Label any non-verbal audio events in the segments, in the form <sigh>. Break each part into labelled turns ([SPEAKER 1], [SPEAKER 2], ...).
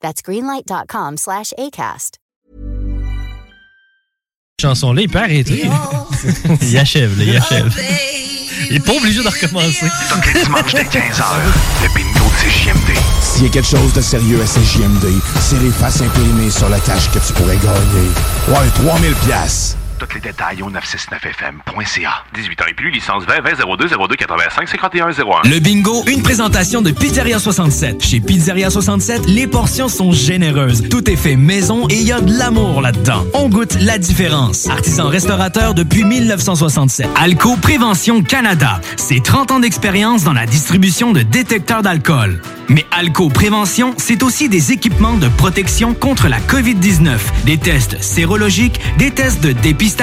[SPEAKER 1] That's greenlight.com slash ACAST.
[SPEAKER 2] chanson-là, il peut arrêter. <laughs> il achève, là, il achève. Il est pas obligé de recommencer.
[SPEAKER 3] Tous les dimanches dès 15h, le bingo de CJMD.
[SPEAKER 4] S'il y a quelque chose de sérieux à CJMD, c'est les faces imprimées sur la cache que tu pourrais gagner. Ouais, 3000 pièces.
[SPEAKER 3] Tous les détails au 969fm.ca. 18 ans et plus, licence 20 20 02 02 85 51 01.
[SPEAKER 5] Le bingo, une présentation de Pizzeria 67. Chez Pizzeria 67, les portions sont généreuses. Tout est fait maison et il y a de l'amour là-dedans. On goûte la différence. Artisan restaurateur depuis 1967. Alco Prévention Canada. C'est 30 ans d'expérience dans la distribution de détecteurs d'alcool. Mais Alco Prévention, c'est aussi des équipements de protection contre la COVID-19, des tests sérologiques, des tests de dépistage,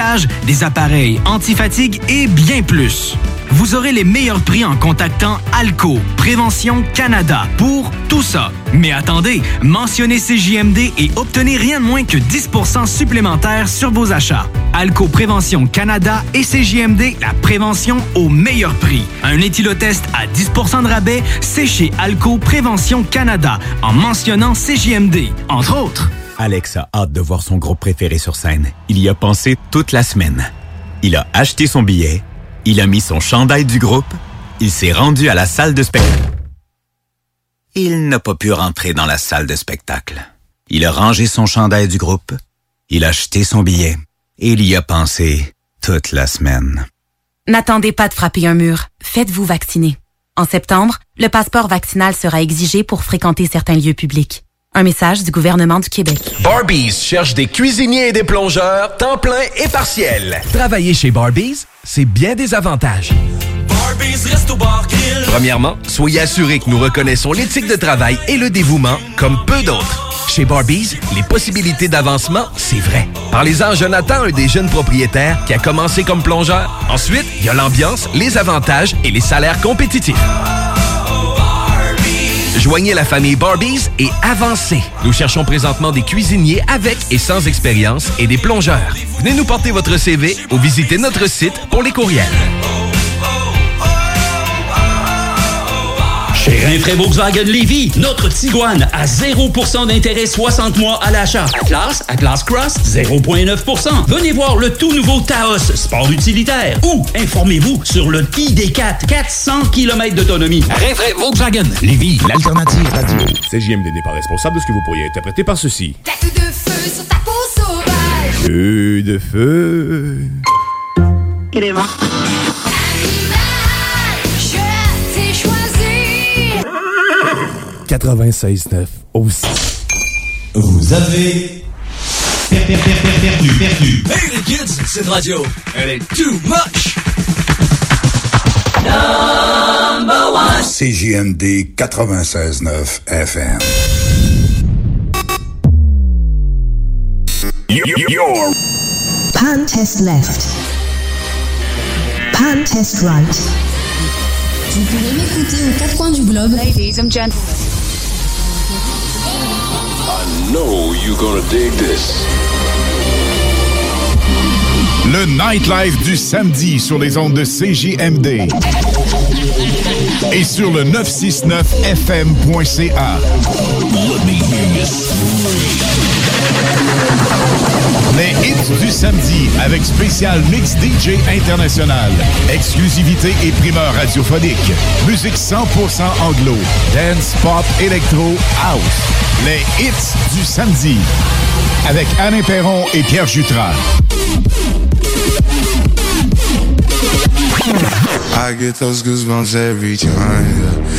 [SPEAKER 5] des appareils antifatigue et bien plus. Vous aurez les meilleurs prix en contactant Alco Prévention Canada pour tout ça. Mais attendez, mentionnez CJMD et obtenez rien de moins que 10% supplémentaire sur vos achats. Alco Prévention Canada et CJMD, la prévention au meilleur prix. Un éthylotest à 10% de rabais, c'est chez Alco Prévention Canada en mentionnant CJMD, entre autres.
[SPEAKER 6] Alex a hâte de voir son groupe préféré sur scène. Il y a pensé toute la semaine. Il a acheté son billet, il a mis son chandail du groupe, il s'est rendu à la salle de spectacle. Il n'a pas pu rentrer dans la salle de spectacle. Il a rangé son chandail du groupe, il a acheté son billet et il y a pensé toute la semaine.
[SPEAKER 7] N'attendez pas de frapper un mur. Faites-vous vacciner. En septembre, le passeport vaccinal sera exigé pour fréquenter certains lieux publics. Un message du gouvernement du Québec.
[SPEAKER 8] Barbies cherche des cuisiniers et des plongeurs, temps plein et partiel. Travailler chez Barbies, c'est bien des avantages. Premièrement, soyez assurés que nous reconnaissons l'éthique de travail et le dévouement comme peu d'autres. Chez Barbies, les possibilités d'avancement, c'est vrai. Parlez-en à Jonathan, un des jeunes propriétaires qui a commencé comme plongeur. Ensuite, il y a l'ambiance, les avantages et les salaires compétitifs. Joignez la famille Barbies et avancez. Nous cherchons présentement des cuisiniers avec et sans expérience et des plongeurs. Venez nous porter votre CV ou visitez notre site pour les courriels.
[SPEAKER 9] Chez Rinfraie Volkswagen Lévy, notre Tiguan à 0% d'intérêt 60 mois à l'achat. Atlas, Atlas Cross, 0,9%. Venez voir le tout nouveau Taos, sport utilitaire. Ou informez-vous sur le ID4, 400 km d'autonomie. Rinfraie Volkswagen Lévy, l'alternative radio.
[SPEAKER 10] CJMD n'est pas responsable de ce que vous pourriez interpréter par ceci.
[SPEAKER 11] Feu de feu sur ta peau sauvage.
[SPEAKER 10] Feu de feu.
[SPEAKER 11] Il est mort.
[SPEAKER 4] 96.9 aussi.
[SPEAKER 12] Vous avez per- per- per- per- perdu, perdu.
[SPEAKER 13] Hey les kids, cette radio, elle est too much.
[SPEAKER 12] Number one.
[SPEAKER 14] CJMD 96.9 FM.
[SPEAKER 15] Pan test left. Pan test right.
[SPEAKER 16] Vous pouvez m'écouter aux quatre coins du globe. Ladies and gentlemen.
[SPEAKER 17] I know you're gonna dig this.
[SPEAKER 18] Le nightlife du samedi sur les ondes de CJMD. Et sur le 969fm.ca. Les hits du samedi avec spécial Mix DJ International. Exclusivité et primeur radiophonique. Musique 100% anglo. Dance, pop, électro, house. Les hits du samedi. Avec Alain Perron et Pierre Jutras.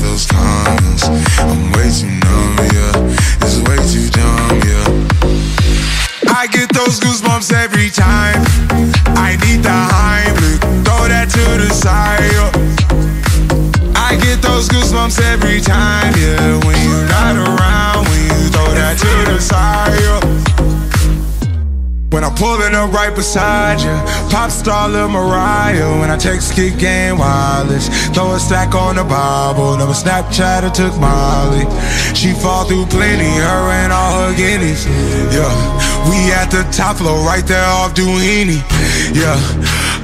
[SPEAKER 15] those comments. I'm way too numb, yeah. It's way too dumb, yeah. I get those goosebumps every time. I need the Heimlich, throw that to the side. yeah. I get those goosebumps every time, yeah. When you're not around, when you throw that to the side. yeah. When I'm pulling up right beside you, pop star Lil Mariah. When I text kick game wireless, throw a stack on the Bible. Never Snapchat or took Molly. She fall through plenty, her and all her guineas. Yeah, we at the top floor, right there off Duini. Yeah.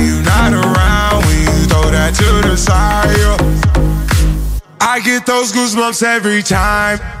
[SPEAKER 15] to the side. I get those goosebumps every time.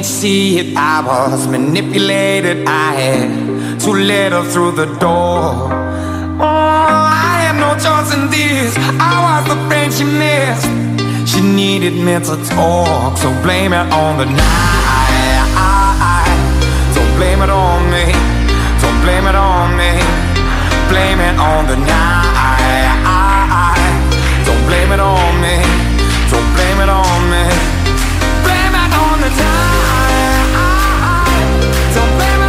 [SPEAKER 19] Can't see it? I was manipulated. I had to let her through the door. Oh, I had no choice in this. I was the friend she missed. She needed me to talk, so blame it on the night. Don't blame it on me. Don't blame it on me. Blame it on the night. Don't blame it on me. Don't blame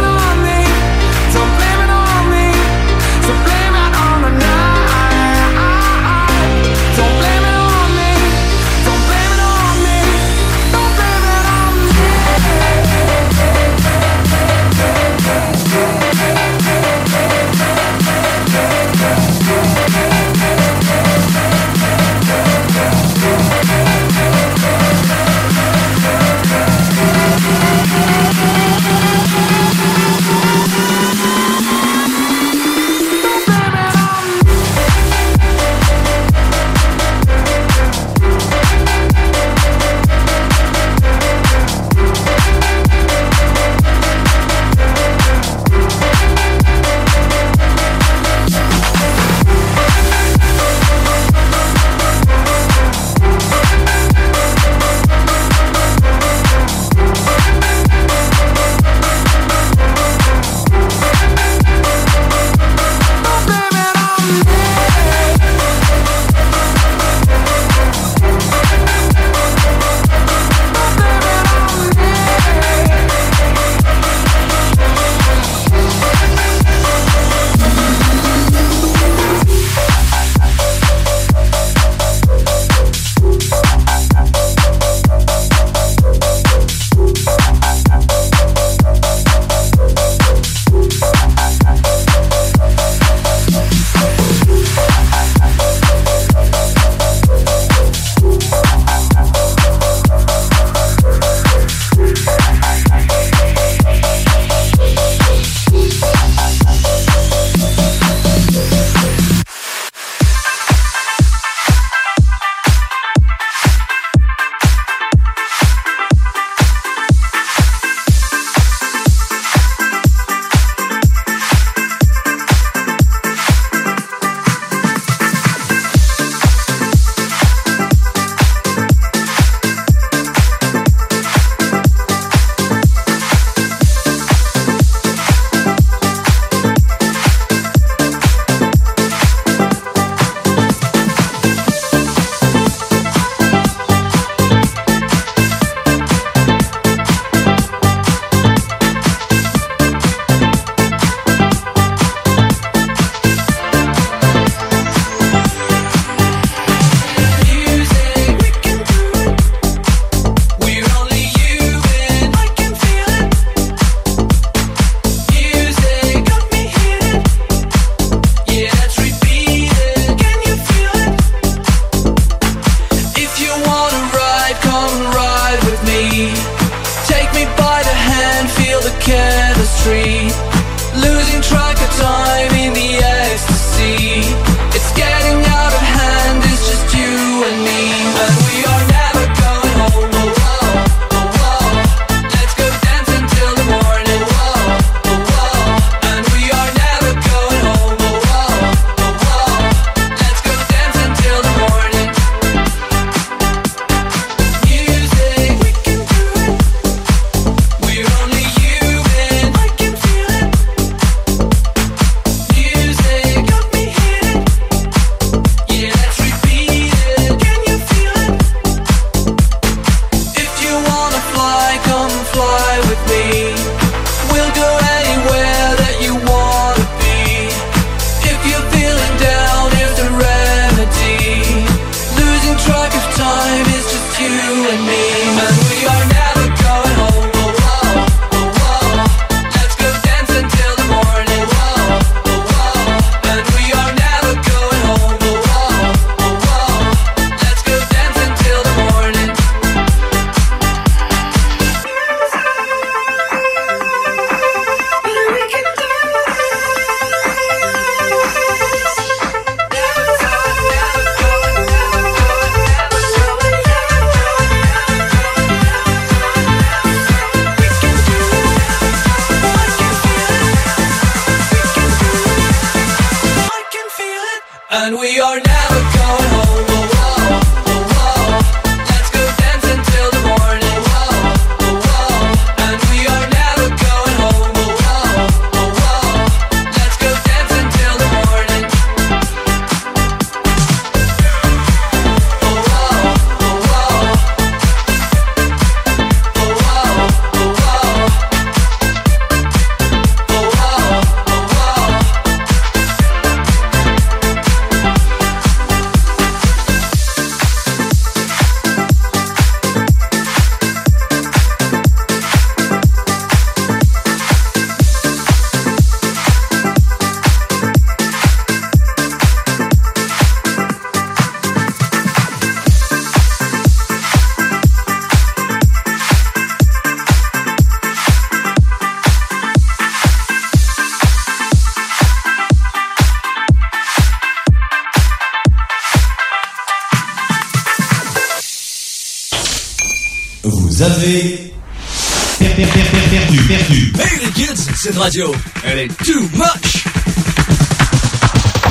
[SPEAKER 14] radio, elle est too much.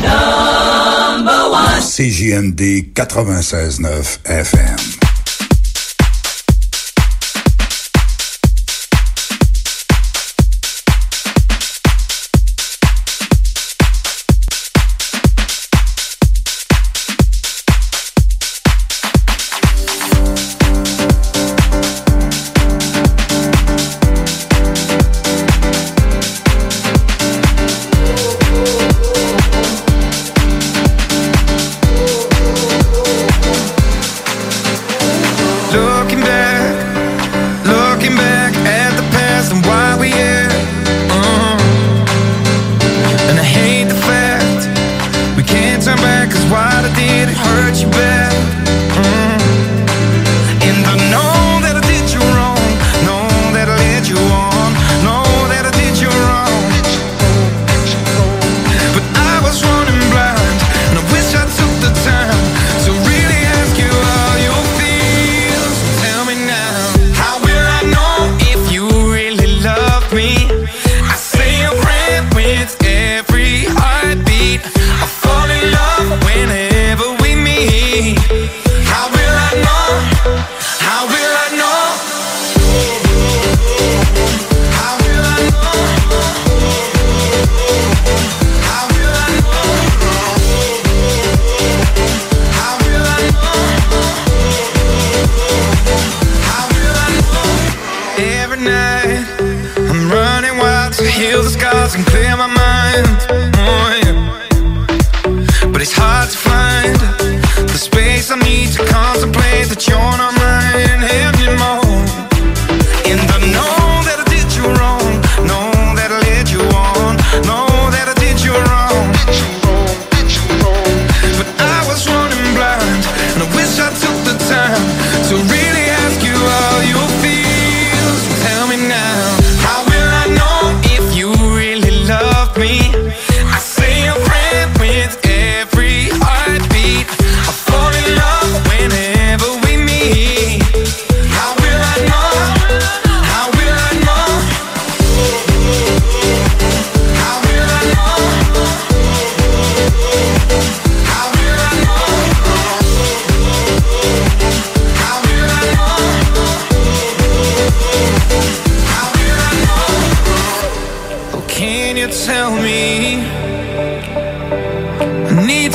[SPEAKER 14] Number one.
[SPEAKER 19] CJMD 96.9 FM.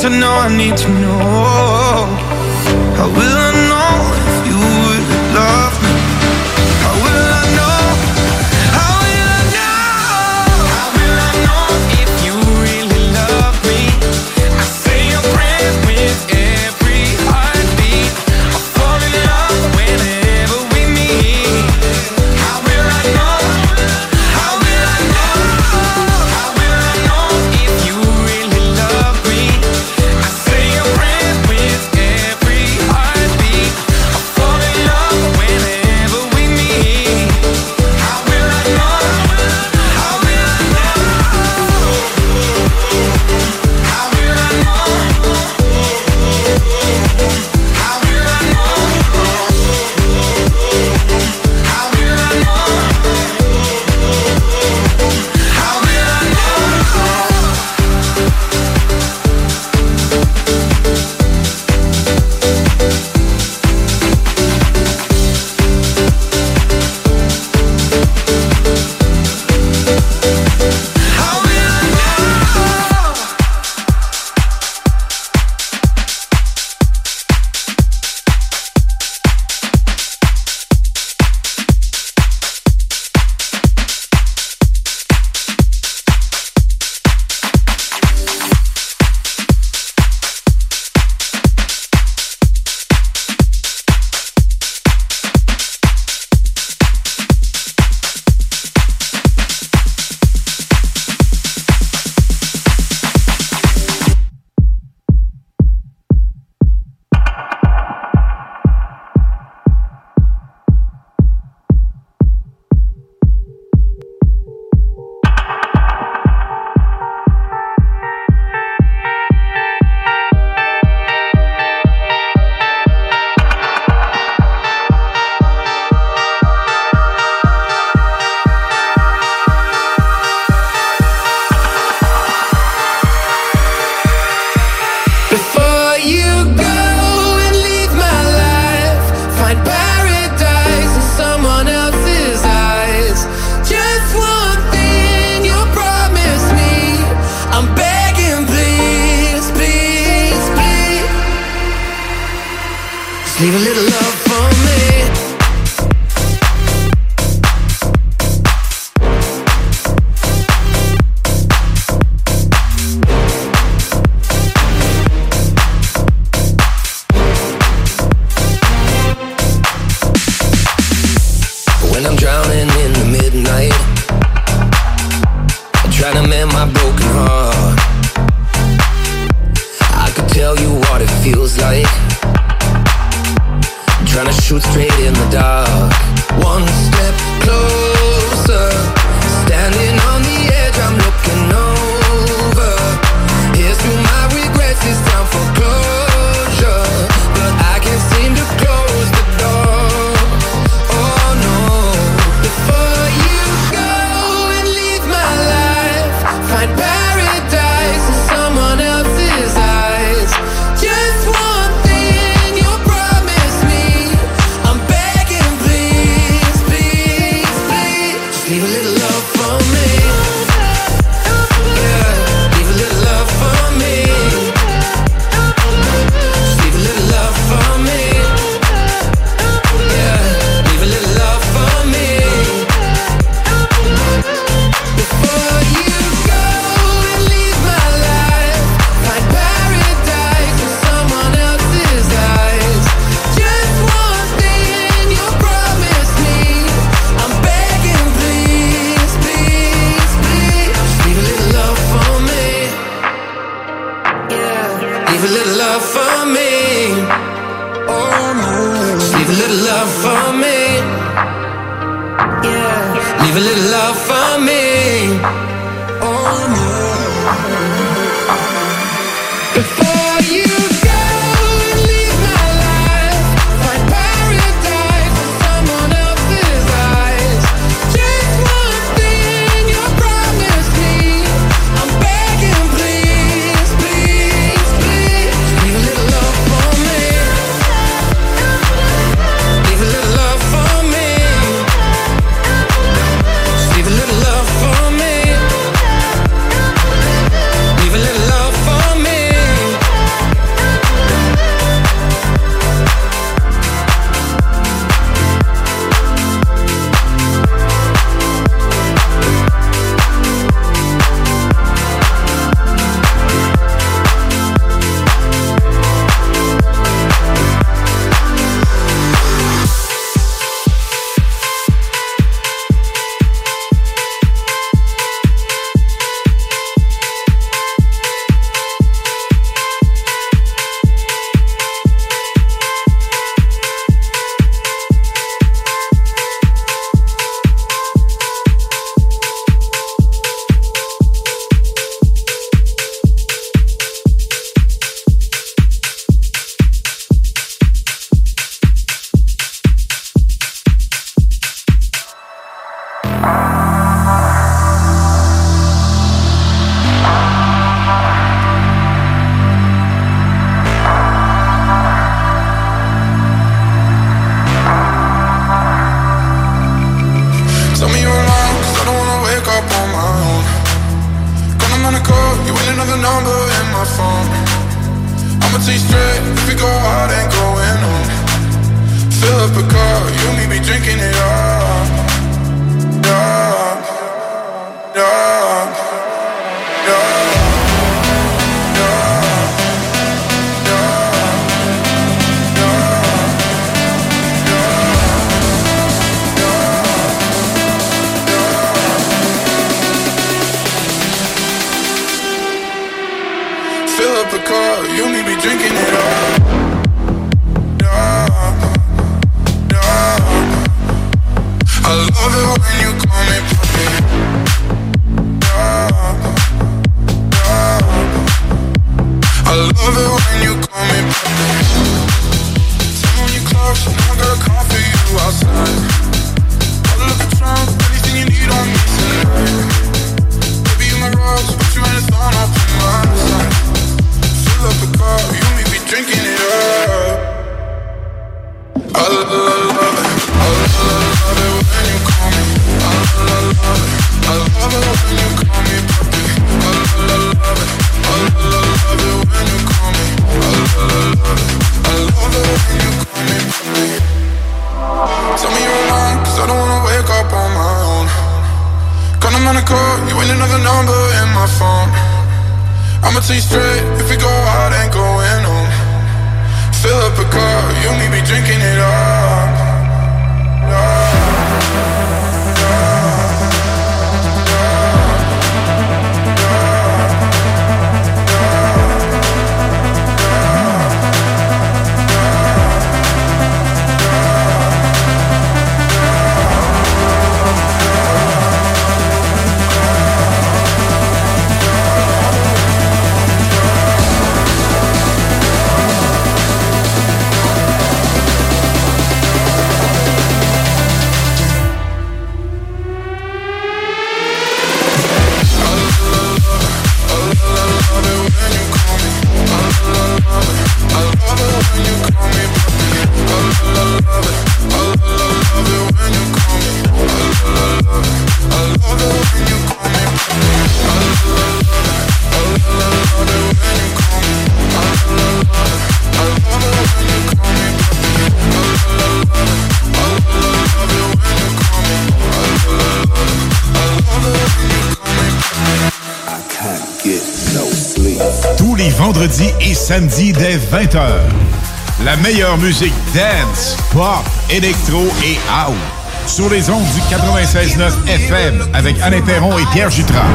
[SPEAKER 20] to know, I need to know How will I know if you would love me?
[SPEAKER 21] I'm
[SPEAKER 22] gonna call you ain't another number in my phone. I'ma tell you straight, if we go out, ain't going home. Fill up a car, you and me be drinking it all. tous les
[SPEAKER 18] vendredis et samedis dès vingt heures. La meilleure musique dance, pop, électro et house. Sur les ondes du 96.9 FM avec Alain Perron et Pierre Jutras.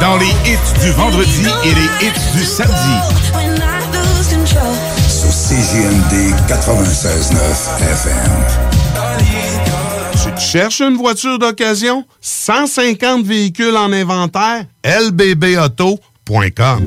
[SPEAKER 18] Dans les hits du vendredi et les hits du samedi.
[SPEAKER 14] Sur CGMD 96.9 FM.
[SPEAKER 23] Tu te cherches une voiture d'occasion? 150 véhicules en inventaire? lbbauto.com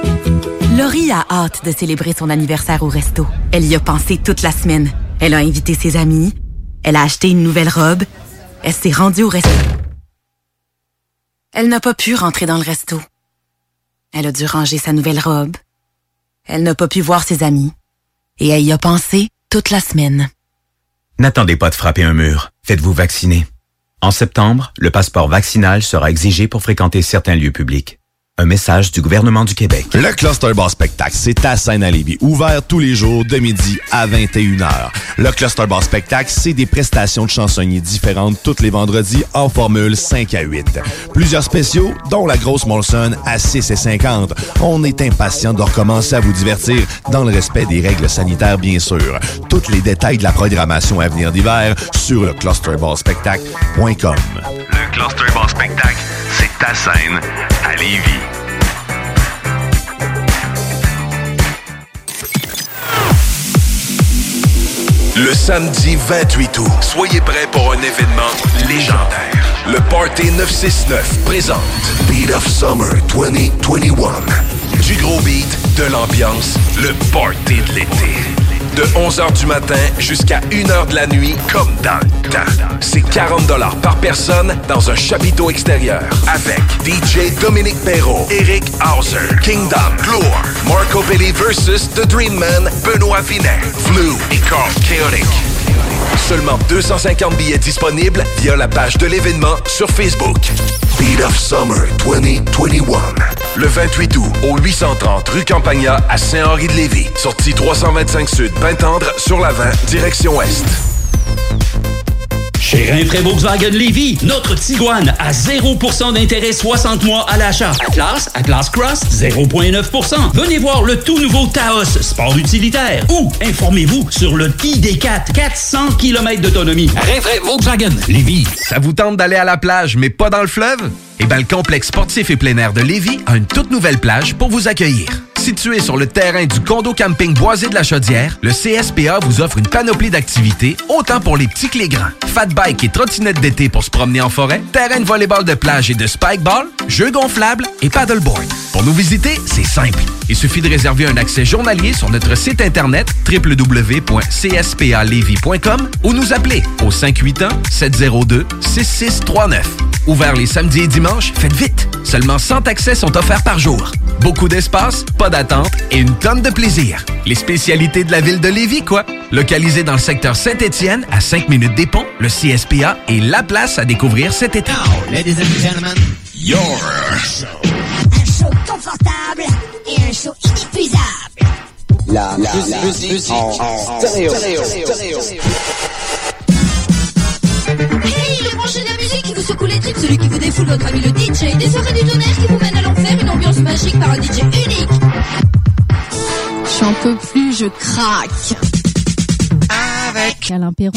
[SPEAKER 7] Laurie a hâte de célébrer son anniversaire au resto. Elle y a pensé toute la semaine. Elle a invité ses amis. Elle a acheté une nouvelle robe. Elle s'est rendue au resto. Elle n'a pas pu rentrer dans le resto. Elle a dû ranger sa nouvelle robe. Elle n'a pas pu voir ses amis. Et elle y a pensé toute la semaine.
[SPEAKER 6] N'attendez pas de frapper un mur. Faites-vous vacciner. En septembre, le passeport vaccinal sera exigé pour fréquenter certains lieux publics. Un message du gouvernement du Québec.
[SPEAKER 4] Le Cluster Bar Spectacle, c'est à Lévis, ouvert tous les jours de midi à 21h. Le Cluster Bar Spectacle, c'est des prestations de chansonniers différentes tous les vendredis en formule 5 à 8. Plusieurs spéciaux, dont la grosse Molson à 6 et 50. On est impatient de recommencer à vous divertir dans le respect des règles sanitaires, bien sûr. Tous les détails de la programmation à venir d'hiver sur le clusterbarspectacle.com.
[SPEAKER 3] Le Cluster Bar Spectacle, c'est ta scène à Lévis.
[SPEAKER 8] Le samedi 28 août, soyez prêts pour un événement légendaire. Le Party 969 présente Beat of Summer 2021. Du gros beat, de l'ambiance, le party de l'été. De 11h du matin jusqu'à 1h de la nuit, comme dans le temps. C'est 40 par personne dans un chapiteau extérieur. Avec DJ Dominique Perrault, Eric Hauser, Kingdom, Gloire, Marco Belli versus The Dream Man, Benoît Vinet, Flu et Carl Chaotic. Seulement 250 billets disponibles via la page de l'événement sur Facebook. Beat of Summer 2021. Le 28 août au 830 rue Campagna à Saint-Henri-de-Lévis. Sortie 325 Sud, Pintendre sur la 20, direction Ouest.
[SPEAKER 9] Chez Rinfraie Volkswagen Lévy, notre Tiguan à 0% d'intérêt 60 mois à l'achat. Atlas, Atlas Cross, 0,9%. Venez voir le tout nouveau Taos, sport utilitaire. Ou informez-vous sur le ID4, 400 km d'autonomie. Rinfraie Volkswagen Lévy.
[SPEAKER 8] Ça vous tente d'aller à la plage, mais pas dans le fleuve? Eh bien, le complexe sportif et plein air de Lévis a une toute nouvelle plage pour vous accueillir. Situé sur le terrain du condo camping boisé de la Chaudière, le CSPA vous offre une panoplie d'activités, autant pour les petits que les grands. Fat bike et trottinette d'été pour se promener en forêt, terrain de volleyball de plage et de spikeball, jeux gonflables et paddleboard. Pour nous visiter, c'est simple. Il suffit de réserver un accès journalier sur notre site internet www.cspalevy.com ou nous appeler au 581-702-6639. Ouvert les samedis et dimanches, faites vite! Seulement 100 accès sont offerts par jour. Beaucoup d'espace, pas d'attente et une tonne de plaisir. Les spécialités de la ville de Lévis, quoi. Localisé dans le secteur Saint-Étienne, à 5 minutes des ponts, le CSPA est la place à découvrir cet été.
[SPEAKER 13] Ladies and gentlemen, your show.
[SPEAKER 11] Un show confortable et un show inépuisable.
[SPEAKER 13] La, la, la musique, en, stéréo.
[SPEAKER 11] Hey, peut secouer les celui qui vous défoule, votre ami le DJ. Des soirées du tonnerre qui vous mènent à l'enfer, une ambiance magique par un DJ unique.
[SPEAKER 16] J'en peux plus, je craque. Avec Alain Perron.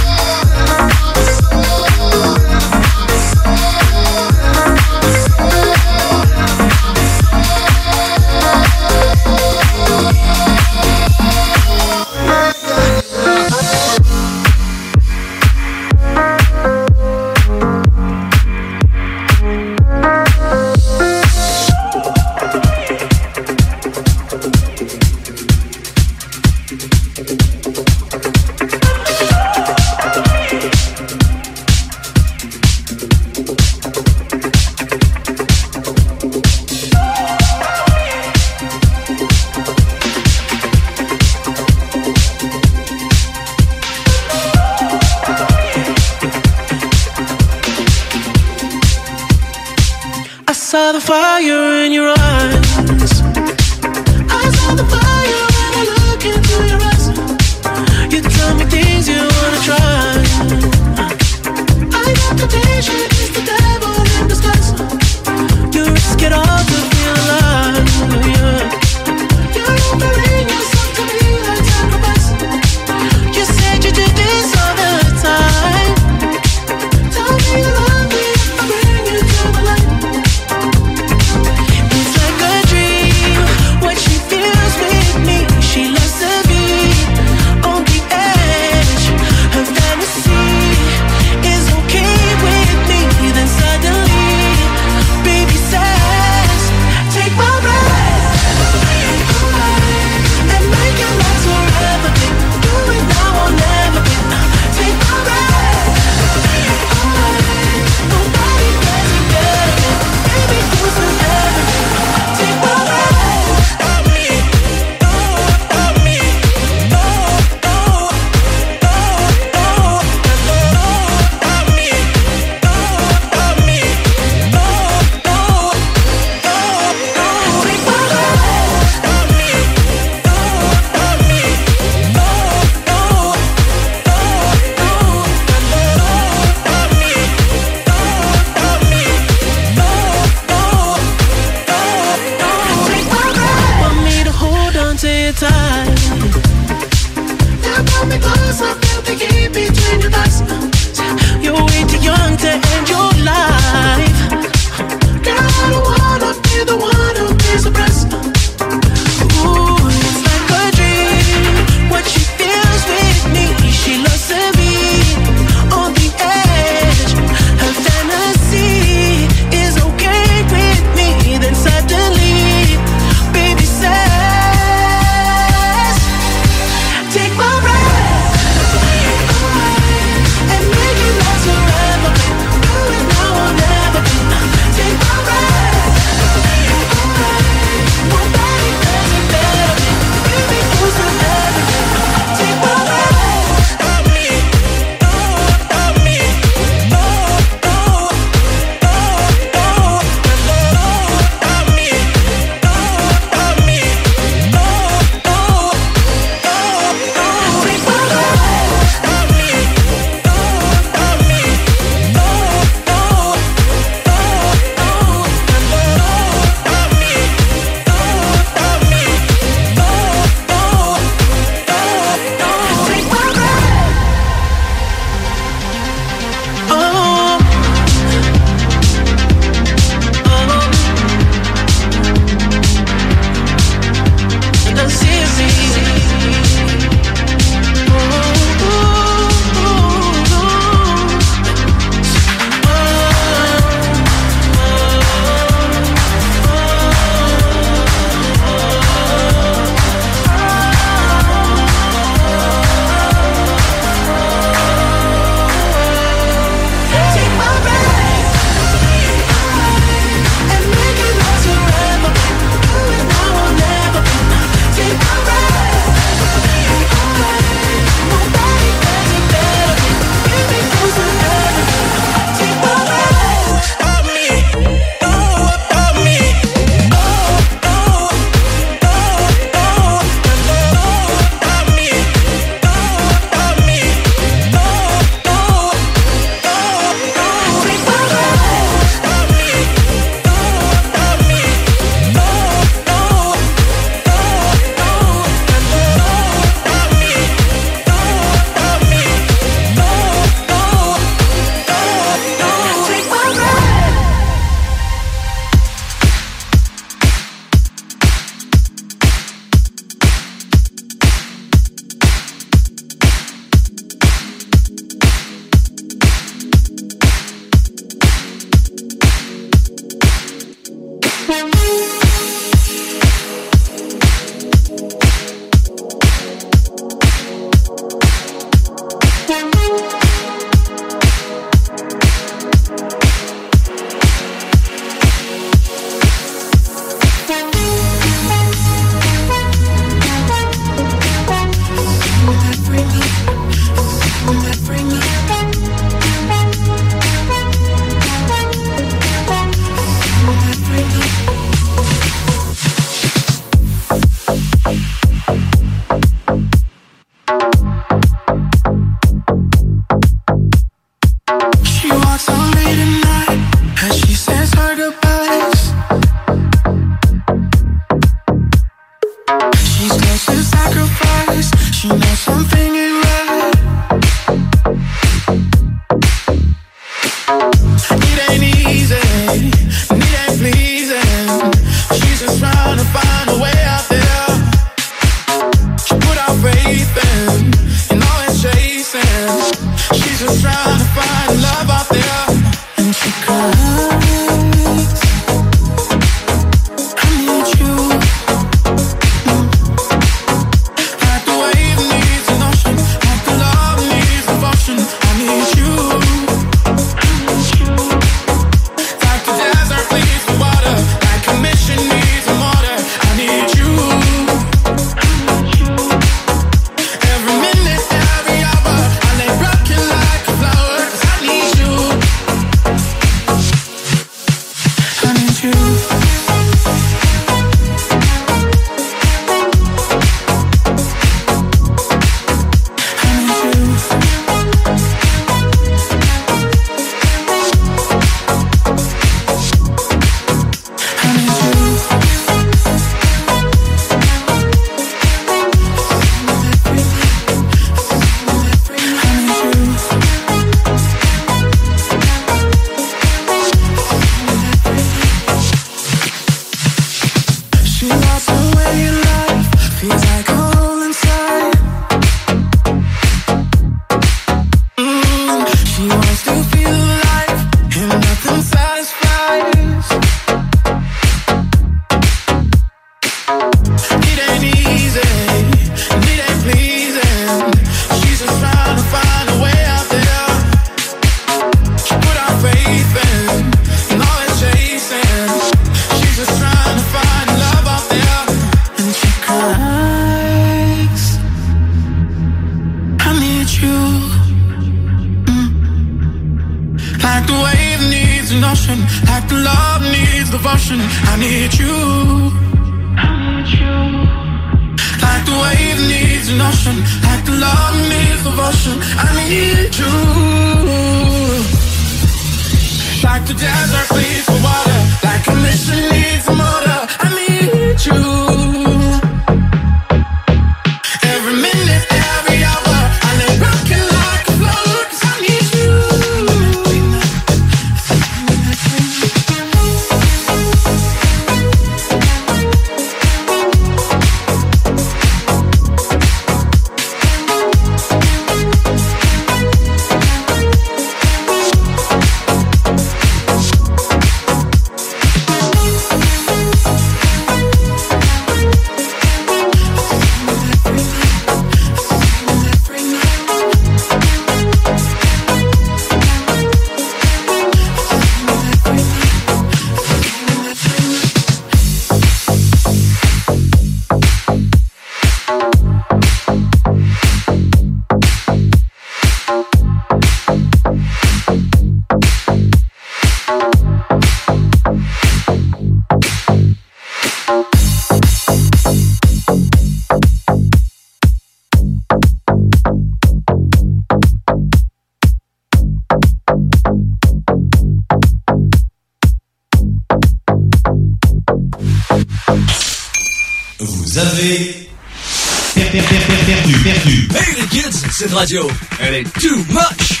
[SPEAKER 14] radio, elle est too much.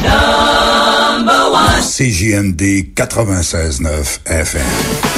[SPEAKER 14] Number one.
[SPEAKER 24] CJMD 96.9 FM.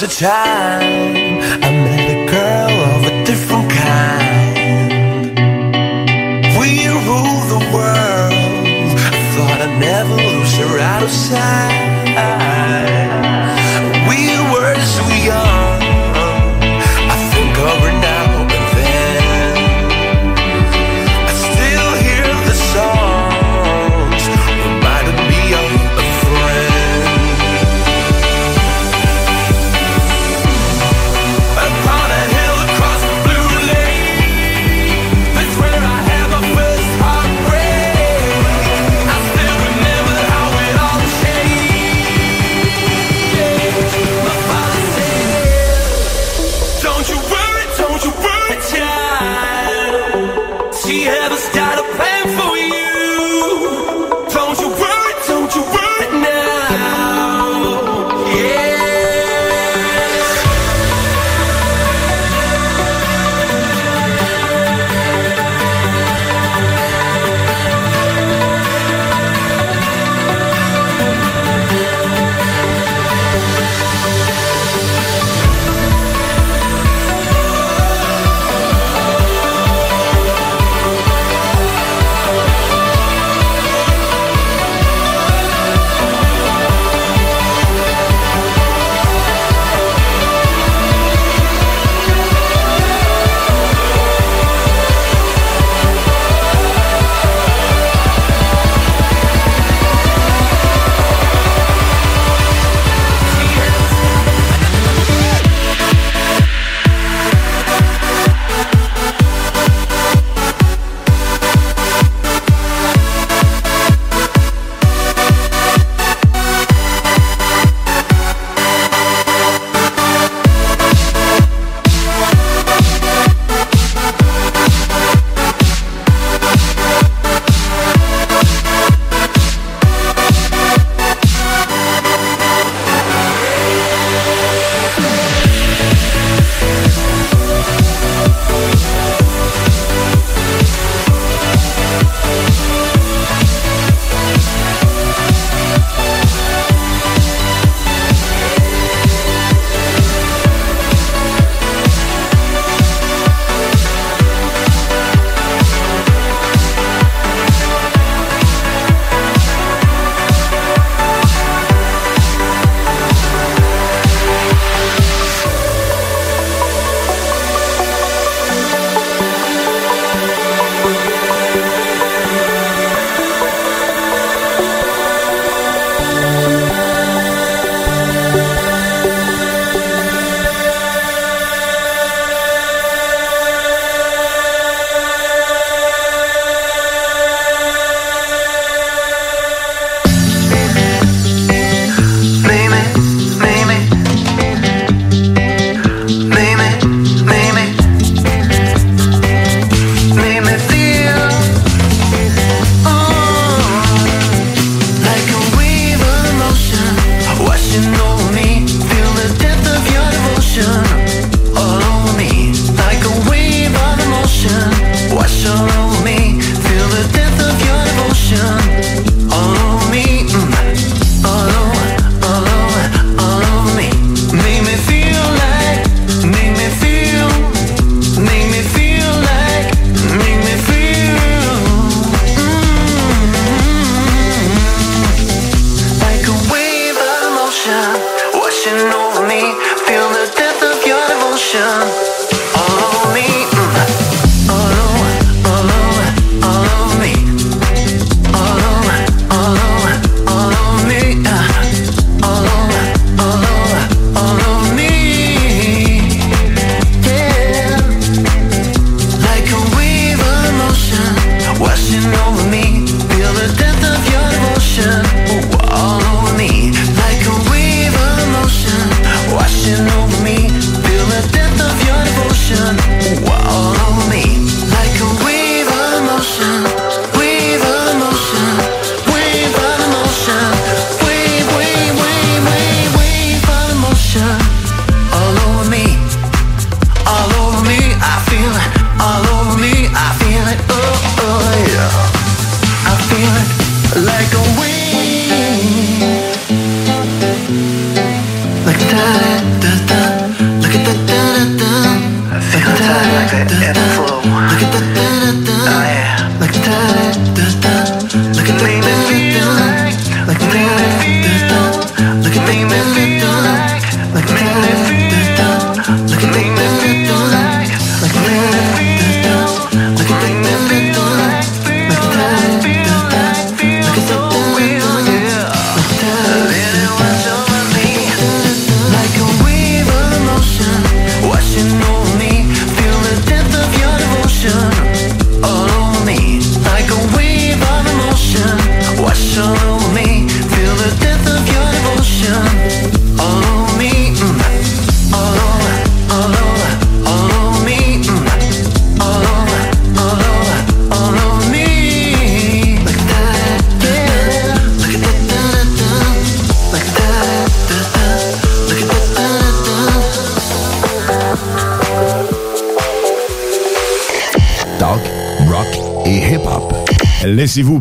[SPEAKER 25] Was a time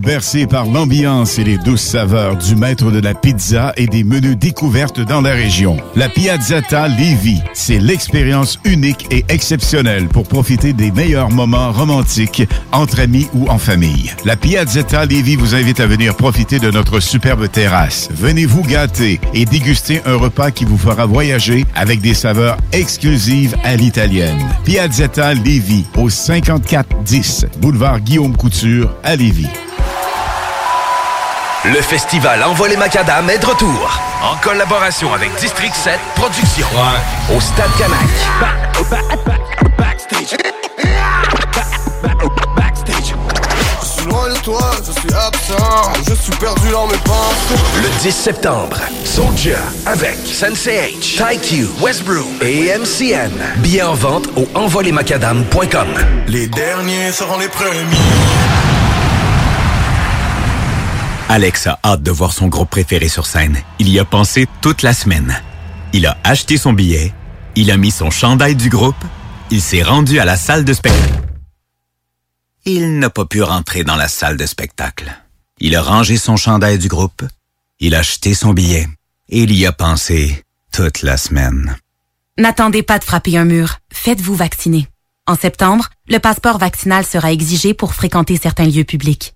[SPEAKER 18] Bercer par l'ambiance et les douces saveurs du maître de la pizza et des menus découvertes dans la région. La Piazzetta Lévis, c'est l'expérience unique et exceptionnelle pour profiter des meilleurs moments romantiques entre amis ou en famille. La Piazzetta Lévis vous invite à venir profiter de notre superbe terrasse. Venez vous gâter et déguster un repas qui vous fera voyager avec des saveurs exclusives à l'italienne. Piazzetta Lévis au 5410 boulevard Guillaume Couture à Lévis.
[SPEAKER 8] Le festival Envoie les Macadam est de retour. En collaboration avec District 7 Productions. Au Stade Canac.
[SPEAKER 22] Je suis loin de toi, je suis absent. Je suis perdu dans mes pensées.
[SPEAKER 8] Le 10 septembre, Soldier avec Sensei H, TyQ, Westbrook et MCN. Billets en vente au envoiemacadam.com.
[SPEAKER 22] Les derniers seront les premiers.
[SPEAKER 6] Alex a hâte de voir son groupe préféré sur scène. Il y a pensé toute la semaine. Il a acheté son billet, il a mis son chandail du groupe, il s'est rendu à la salle de spectacle. Il n'a pas pu rentrer dans la salle de spectacle. Il a rangé son chandail du groupe, il a acheté son billet et il y a pensé toute la semaine.
[SPEAKER 7] N'attendez pas de frapper un mur. Faites-vous vacciner. En septembre, le passeport vaccinal sera exigé pour fréquenter certains lieux publics.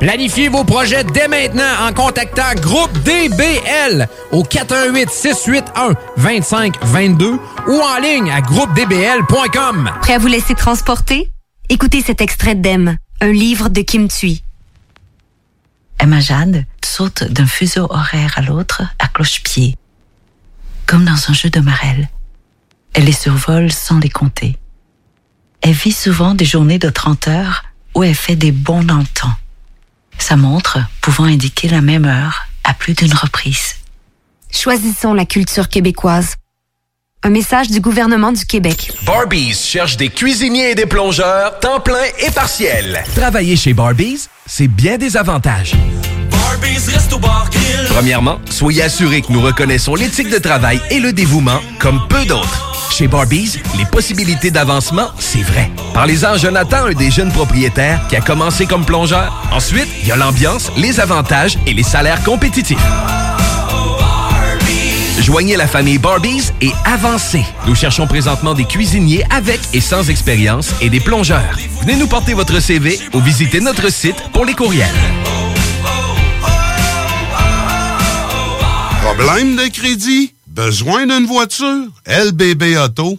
[SPEAKER 26] Planifiez vos projets dès maintenant en contactant Groupe DBL au 418 681 2522 ou en ligne à groupedbl.com.
[SPEAKER 27] Prêt à vous laisser transporter? Écoutez cet extrait d'Em, un livre de Kim Thuy.
[SPEAKER 28] Emma Jade saute d'un fuseau horaire à l'autre à cloche-pied, comme dans un jeu de marelle. Elle les survole sans les compter. Elle vit souvent des journées de 30 heures où elle fait des bons dans le temps. Sa montre pouvant indiquer la même heure à plus d'une reprise.
[SPEAKER 27] Choisissons la culture québécoise. Un message du gouvernement du Québec.
[SPEAKER 8] Barbies cherche des cuisiniers et des plongeurs, temps plein et partiel. Travailler chez Barbies, c'est bien des avantages. Premièrement, soyez assurés que nous reconnaissons l'éthique de travail et le dévouement comme peu d'autres. Chez Barbies, les possibilités d'avancement, c'est vrai. Parlez-en à Jonathan, un des jeunes propriétaires qui a commencé comme plongeur. Ensuite, il y a l'ambiance, les avantages et les salaires compétitifs. Joignez la famille Barbies et avancez. Nous cherchons présentement des cuisiniers avec et sans expérience et des plongeurs. Venez nous porter votre CV ou visitez notre site pour les courriels.
[SPEAKER 23] Problème de crédit? Besoin d'une voiture? LBBauto.com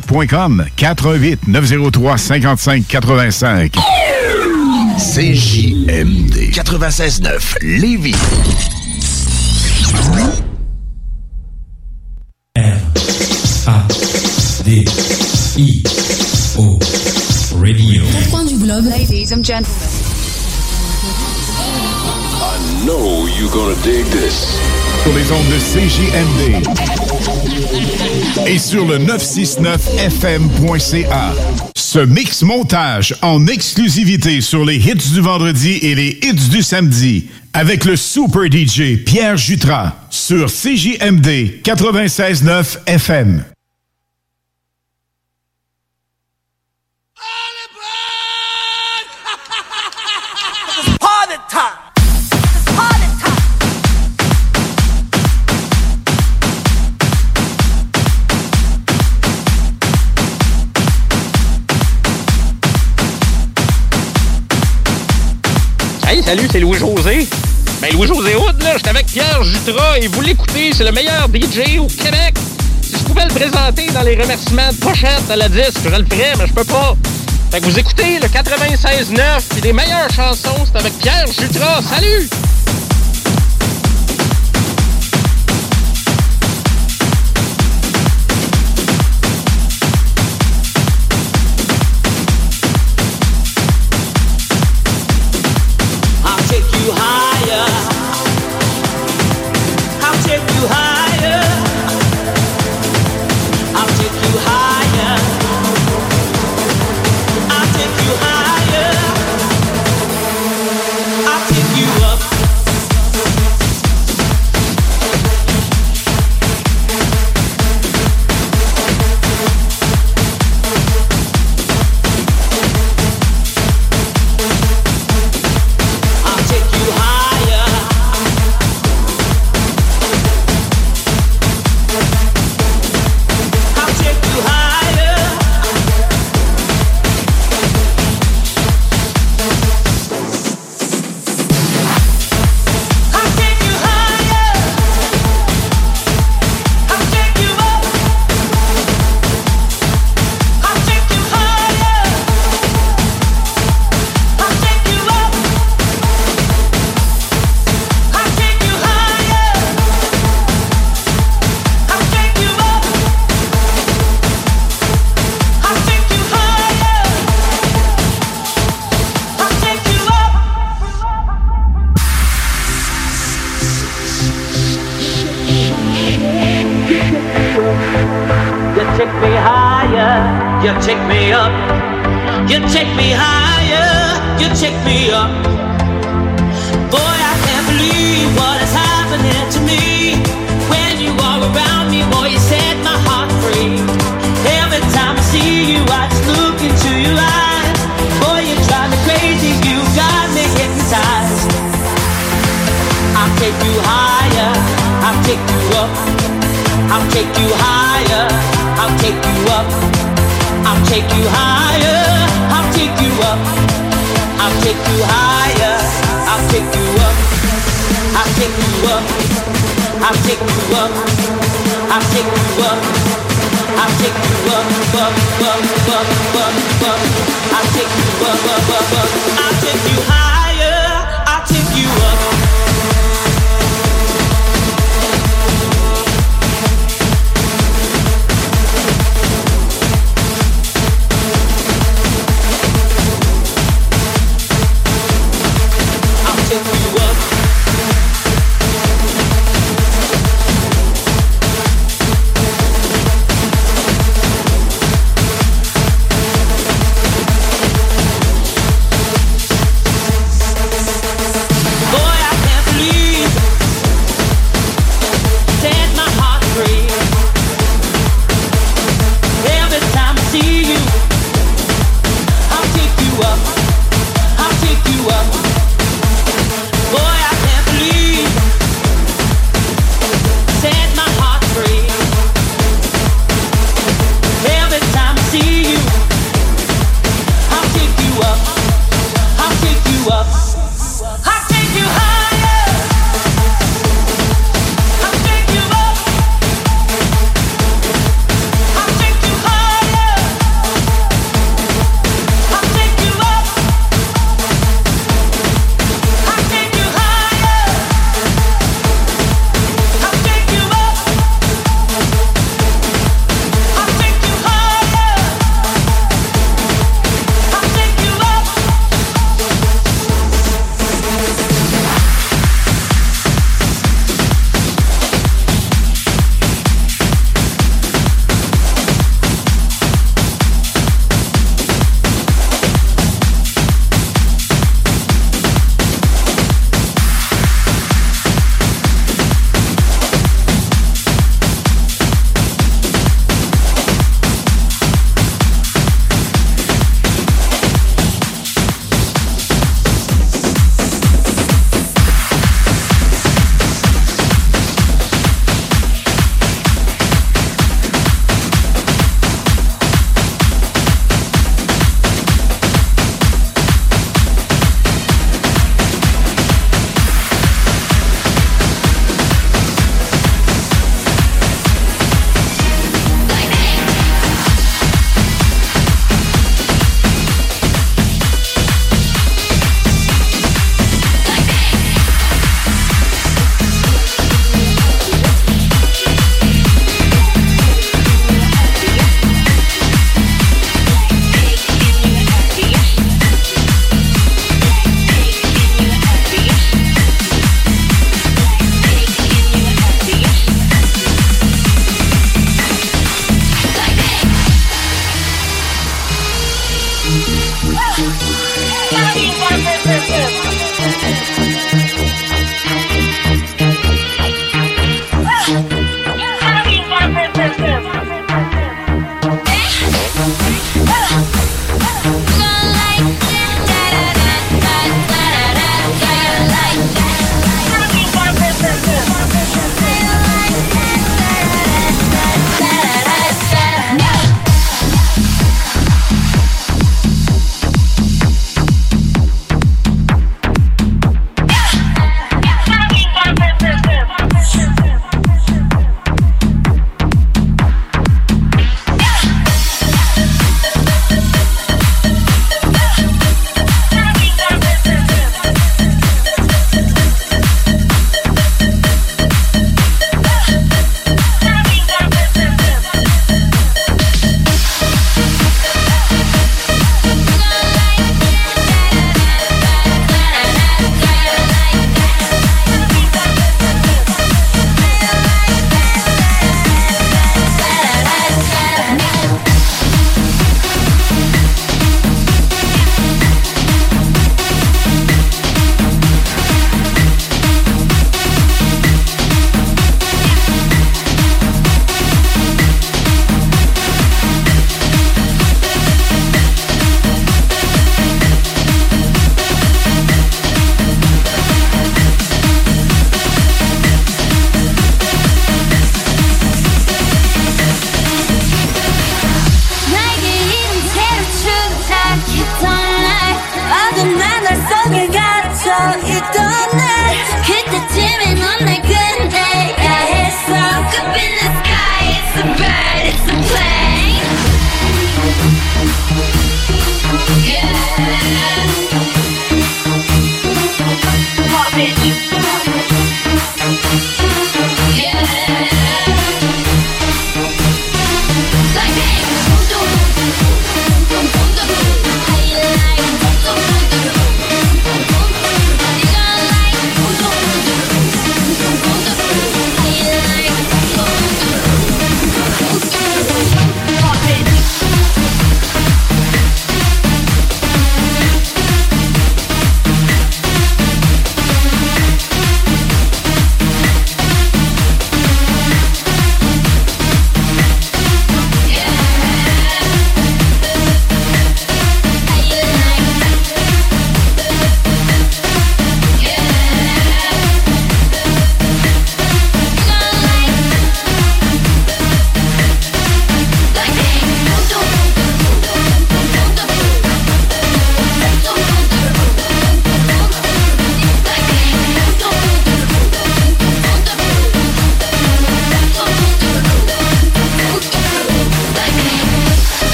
[SPEAKER 18] GestionBloc.com 88 903 55 85.
[SPEAKER 4] CJMD 96.9 Lévis.
[SPEAKER 12] Radio.
[SPEAKER 16] Globe. Ladies and gentlemen.
[SPEAKER 17] Know you're gonna dig this.
[SPEAKER 18] Sur les ondes de CJMD. Et sur le 969fm.ca. Ce mix montage en exclusivité sur les hits du vendredi et les hits du samedi. Avec le super DJ Pierre Jutras sur CJMD 96.9 FM.
[SPEAKER 29] Salut, c'est Louis-José. Ben, Louis-José Houd, là, j'étais avec Pierre Jutras et vous l'écoutez, c'est le meilleur DJ au Québec. Si je pouvais le présenter dans les remerciements de pochette à la disque, je le ferais, mais je peux pas. Fait que vous écoutez le 96.9 puis des meilleures chansons, c'est avec Pierre Jutras. Salut!
[SPEAKER 24] you up.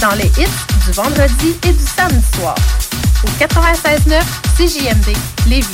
[SPEAKER 30] Dans les hits du vendredi et du samedi soir. Au 96.9 CJMD Lévis.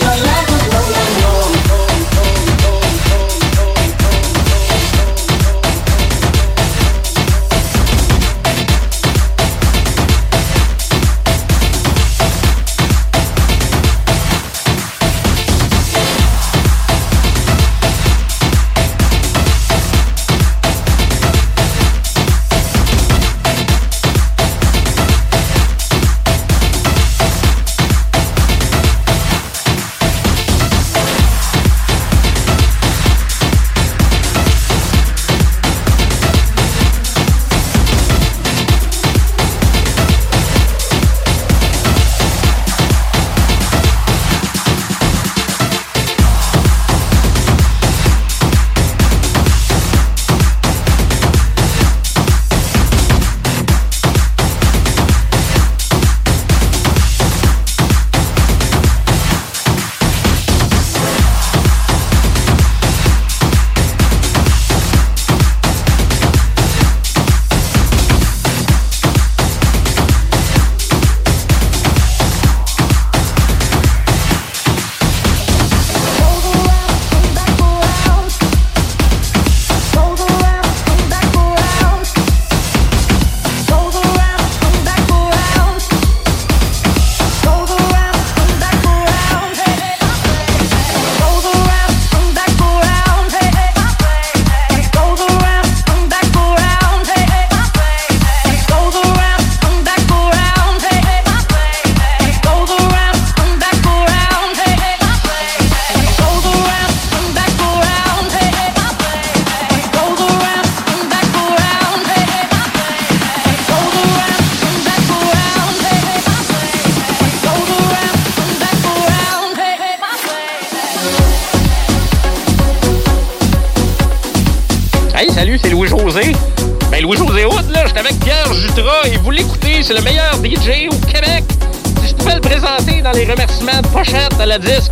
[SPEAKER 29] Bye.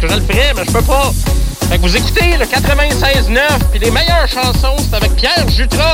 [SPEAKER 29] je le ferais, mais je peux pas. Fait que vous écoutez le 96.9, puis les meilleures chansons, c'est avec Pierre
[SPEAKER 24] Jutra.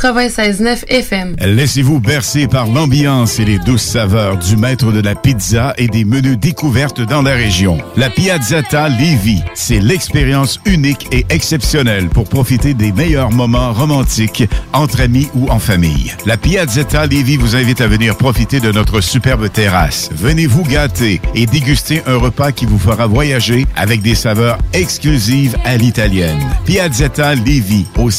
[SPEAKER 30] 96.9 FM.
[SPEAKER 18] Laissez-vous bercer par l'ambiance et les douces saveurs du maître de la pizza et des menus découvertes dans la région. La Piazzetta Lévis, c'est l'expérience unique et exceptionnelle pour profiter des meilleurs moments romantiques entre amis ou en famille. La Piazzetta Lévis vous invite à venir profiter de notre superbe terrasse. Venez vous gâter et déguster un repas qui vous fera voyager avec des saveurs exclusives à l'italienne. Piazzetta Lévis au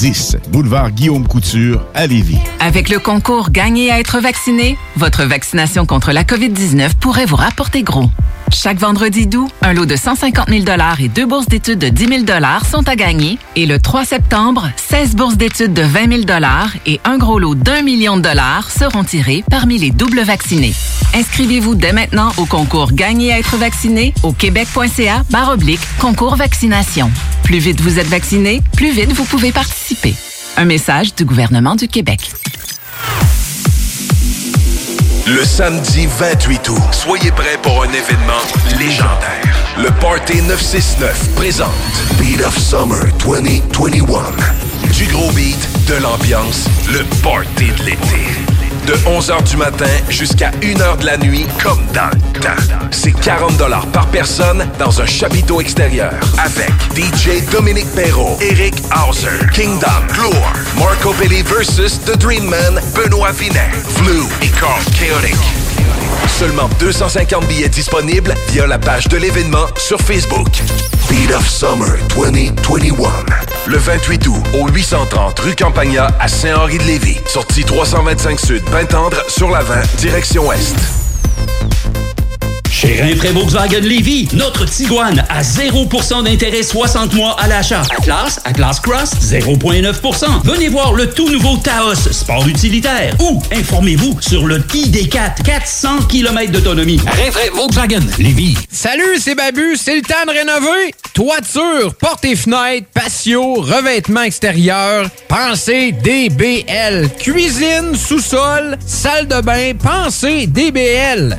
[SPEAKER 18] 5410 boulevard Guillaume Couture à Lévis.
[SPEAKER 31] Avec le concours Gagner à être vacciné, votre vaccination contre la COVID-19 pourrait vous rapporter gros. Chaque vendredi d'août, un lot de 150 000 et deux bourses d'études de 10 000 sont à gagner. Et le 3 septembre, 16 bourses d'études de 20 000 et un gros lot d'un million de dollars seront tirés parmi les doubles vaccinés. Inscrivez-vous dès maintenant au concours Gagner à être vacciné au québec.ca barre concours vaccination. Plus vite vous êtes vacciné, plus vite vous pouvez participer. Un message du gouvernement du Québec.
[SPEAKER 8] Le samedi 28 août, soyez prêts pour un événement légendaire. Le Party 969 présente Beat of Summer 2021. Du gros beat, de l'ambiance, le Party de l'été. De 11h du matin jusqu'à 1h de la nuit, comme dans le temps. C'est 40 par personne dans un chapiteau extérieur. Avec DJ Dominique Perrault, Eric Hauser, Kingdom, Gloire, Marco Belli versus The Dream Man, Benoît Vinet, Flu et Carl Chaotic. Seulement 250 billets disponibles via la page de l'événement sur Facebook. Beat of Summer 2021. Le 28 août au 830 rue Campagna à Saint-Henri-de-Lévis. Sortie 325 Sud, Pintendre sur la 20, direction Ouest.
[SPEAKER 32] Chez Volkswagen Lévy, notre Tiguan à 0% d'intérêt 60 mois à l'achat. Atlas, Atlas Cross, 0,9%. Venez voir le tout nouveau Taos, sport utilitaire. Ou informez-vous sur le ID4, 400 km d'autonomie. Rinfraie Volkswagen Lévy.
[SPEAKER 26] Salut, c'est Babu, c'est le temps de rénover. Toiture, portes et fenêtres, patio, revêtement extérieur, pensez DBL. Cuisine, sous-sol, salle de bain, pensez DBL.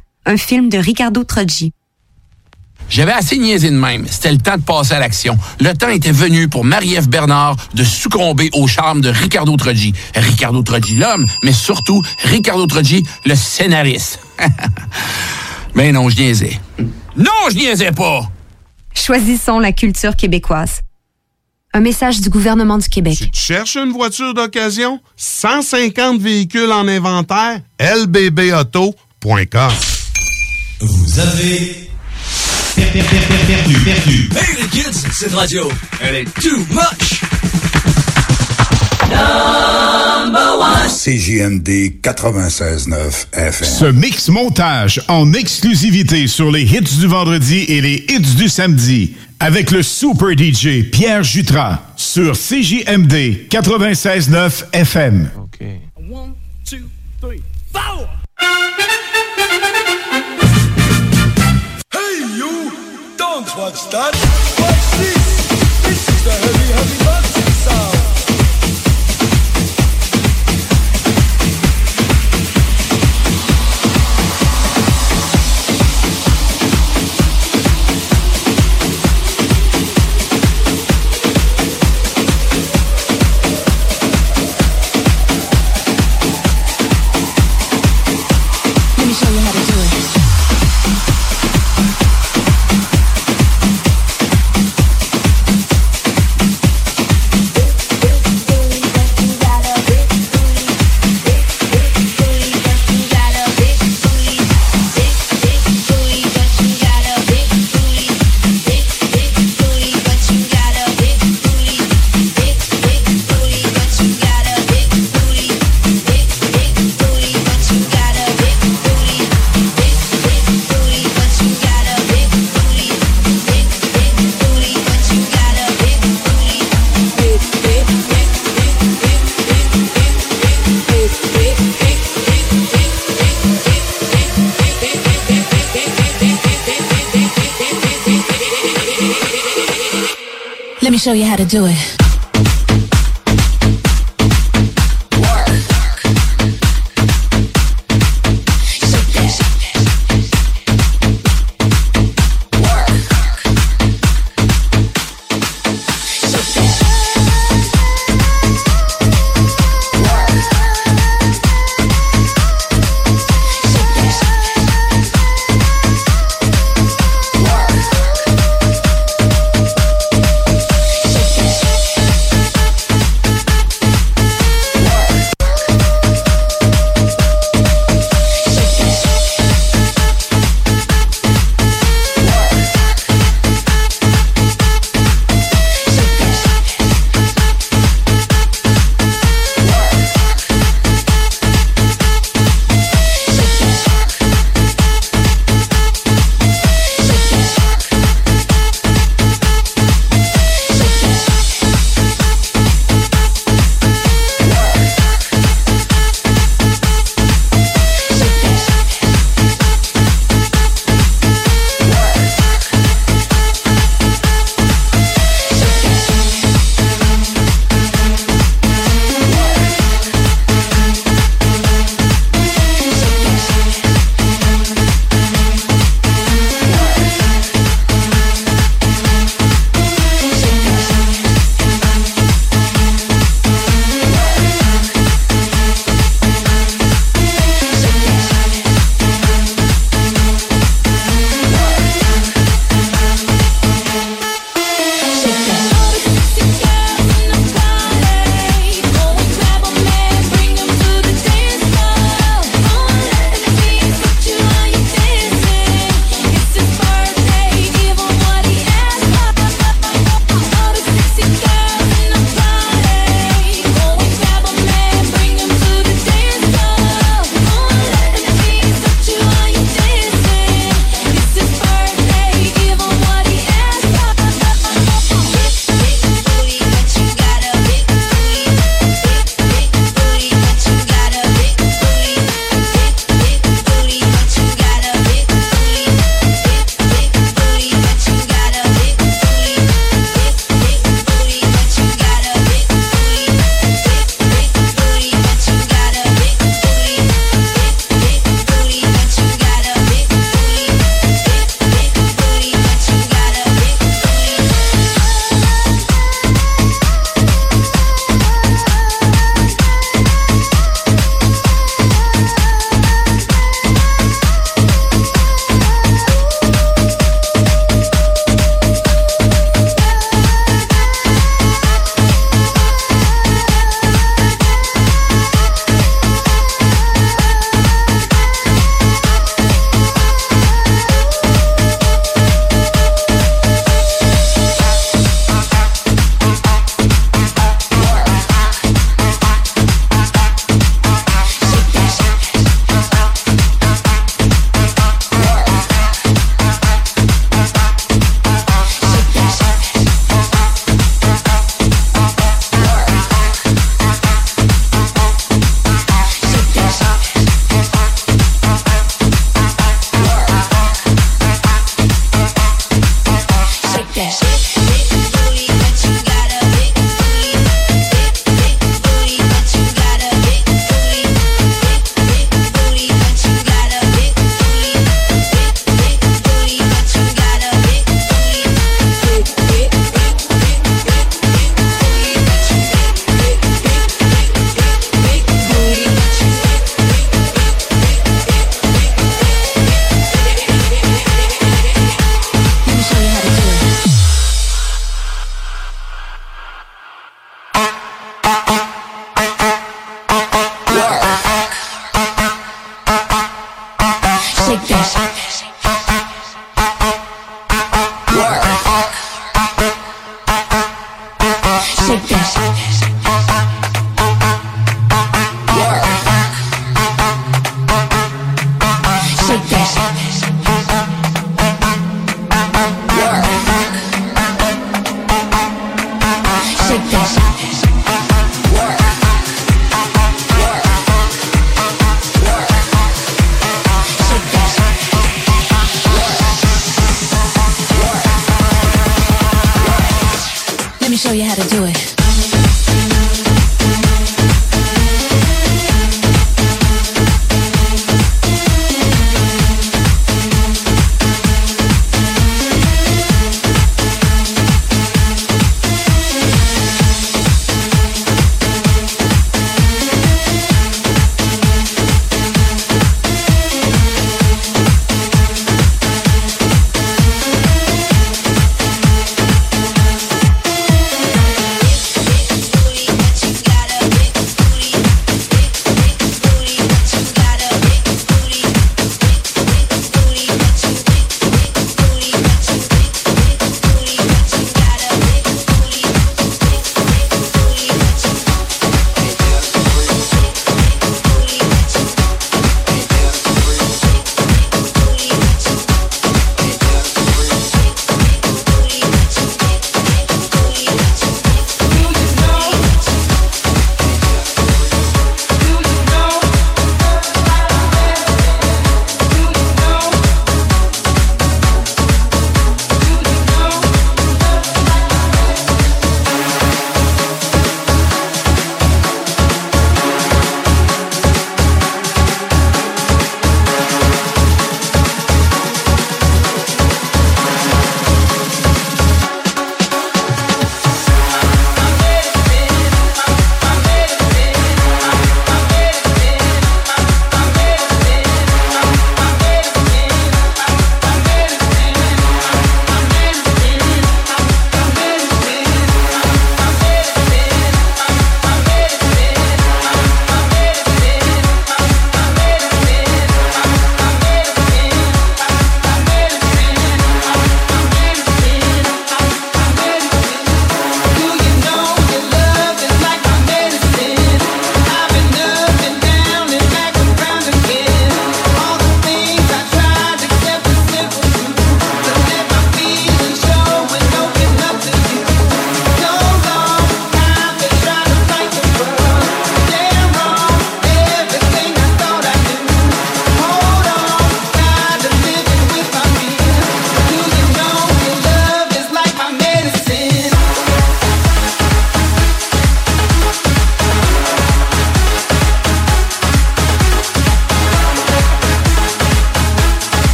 [SPEAKER 27] un film de Ricardo Troggi.
[SPEAKER 33] J'avais assez niaisé de même. C'était le temps de passer à l'action. Le temps était venu pour Marie-Ève Bernard de succomber au charme de Ricardo Troggi. Ricardo Troggi, l'homme, mais surtout Ricardo Troggi, le scénariste. <laughs> Mais non, je niaisais. Non, je niaisais pas!
[SPEAKER 27] Choisissons la culture québécoise. Un message du gouvernement du Québec.
[SPEAKER 23] Tu cherches une voiture d'occasion? 150 véhicules en inventaire? lbbauto.com
[SPEAKER 12] Vous avez per- per- per- per- perdu, perdu.
[SPEAKER 34] Hey les kids, cette radio, elle est too much!
[SPEAKER 14] CJMD 96.9 FM.
[SPEAKER 18] Ce mix montage en exclusivité sur les hits du vendredi et les hits du samedi avec le super DJ Pierre Jutras sur CJMD 96.9 FM.
[SPEAKER 34] One, two, three, four!
[SPEAKER 22] Don't watch that? Watch this? This is the
[SPEAKER 16] show you how to do it.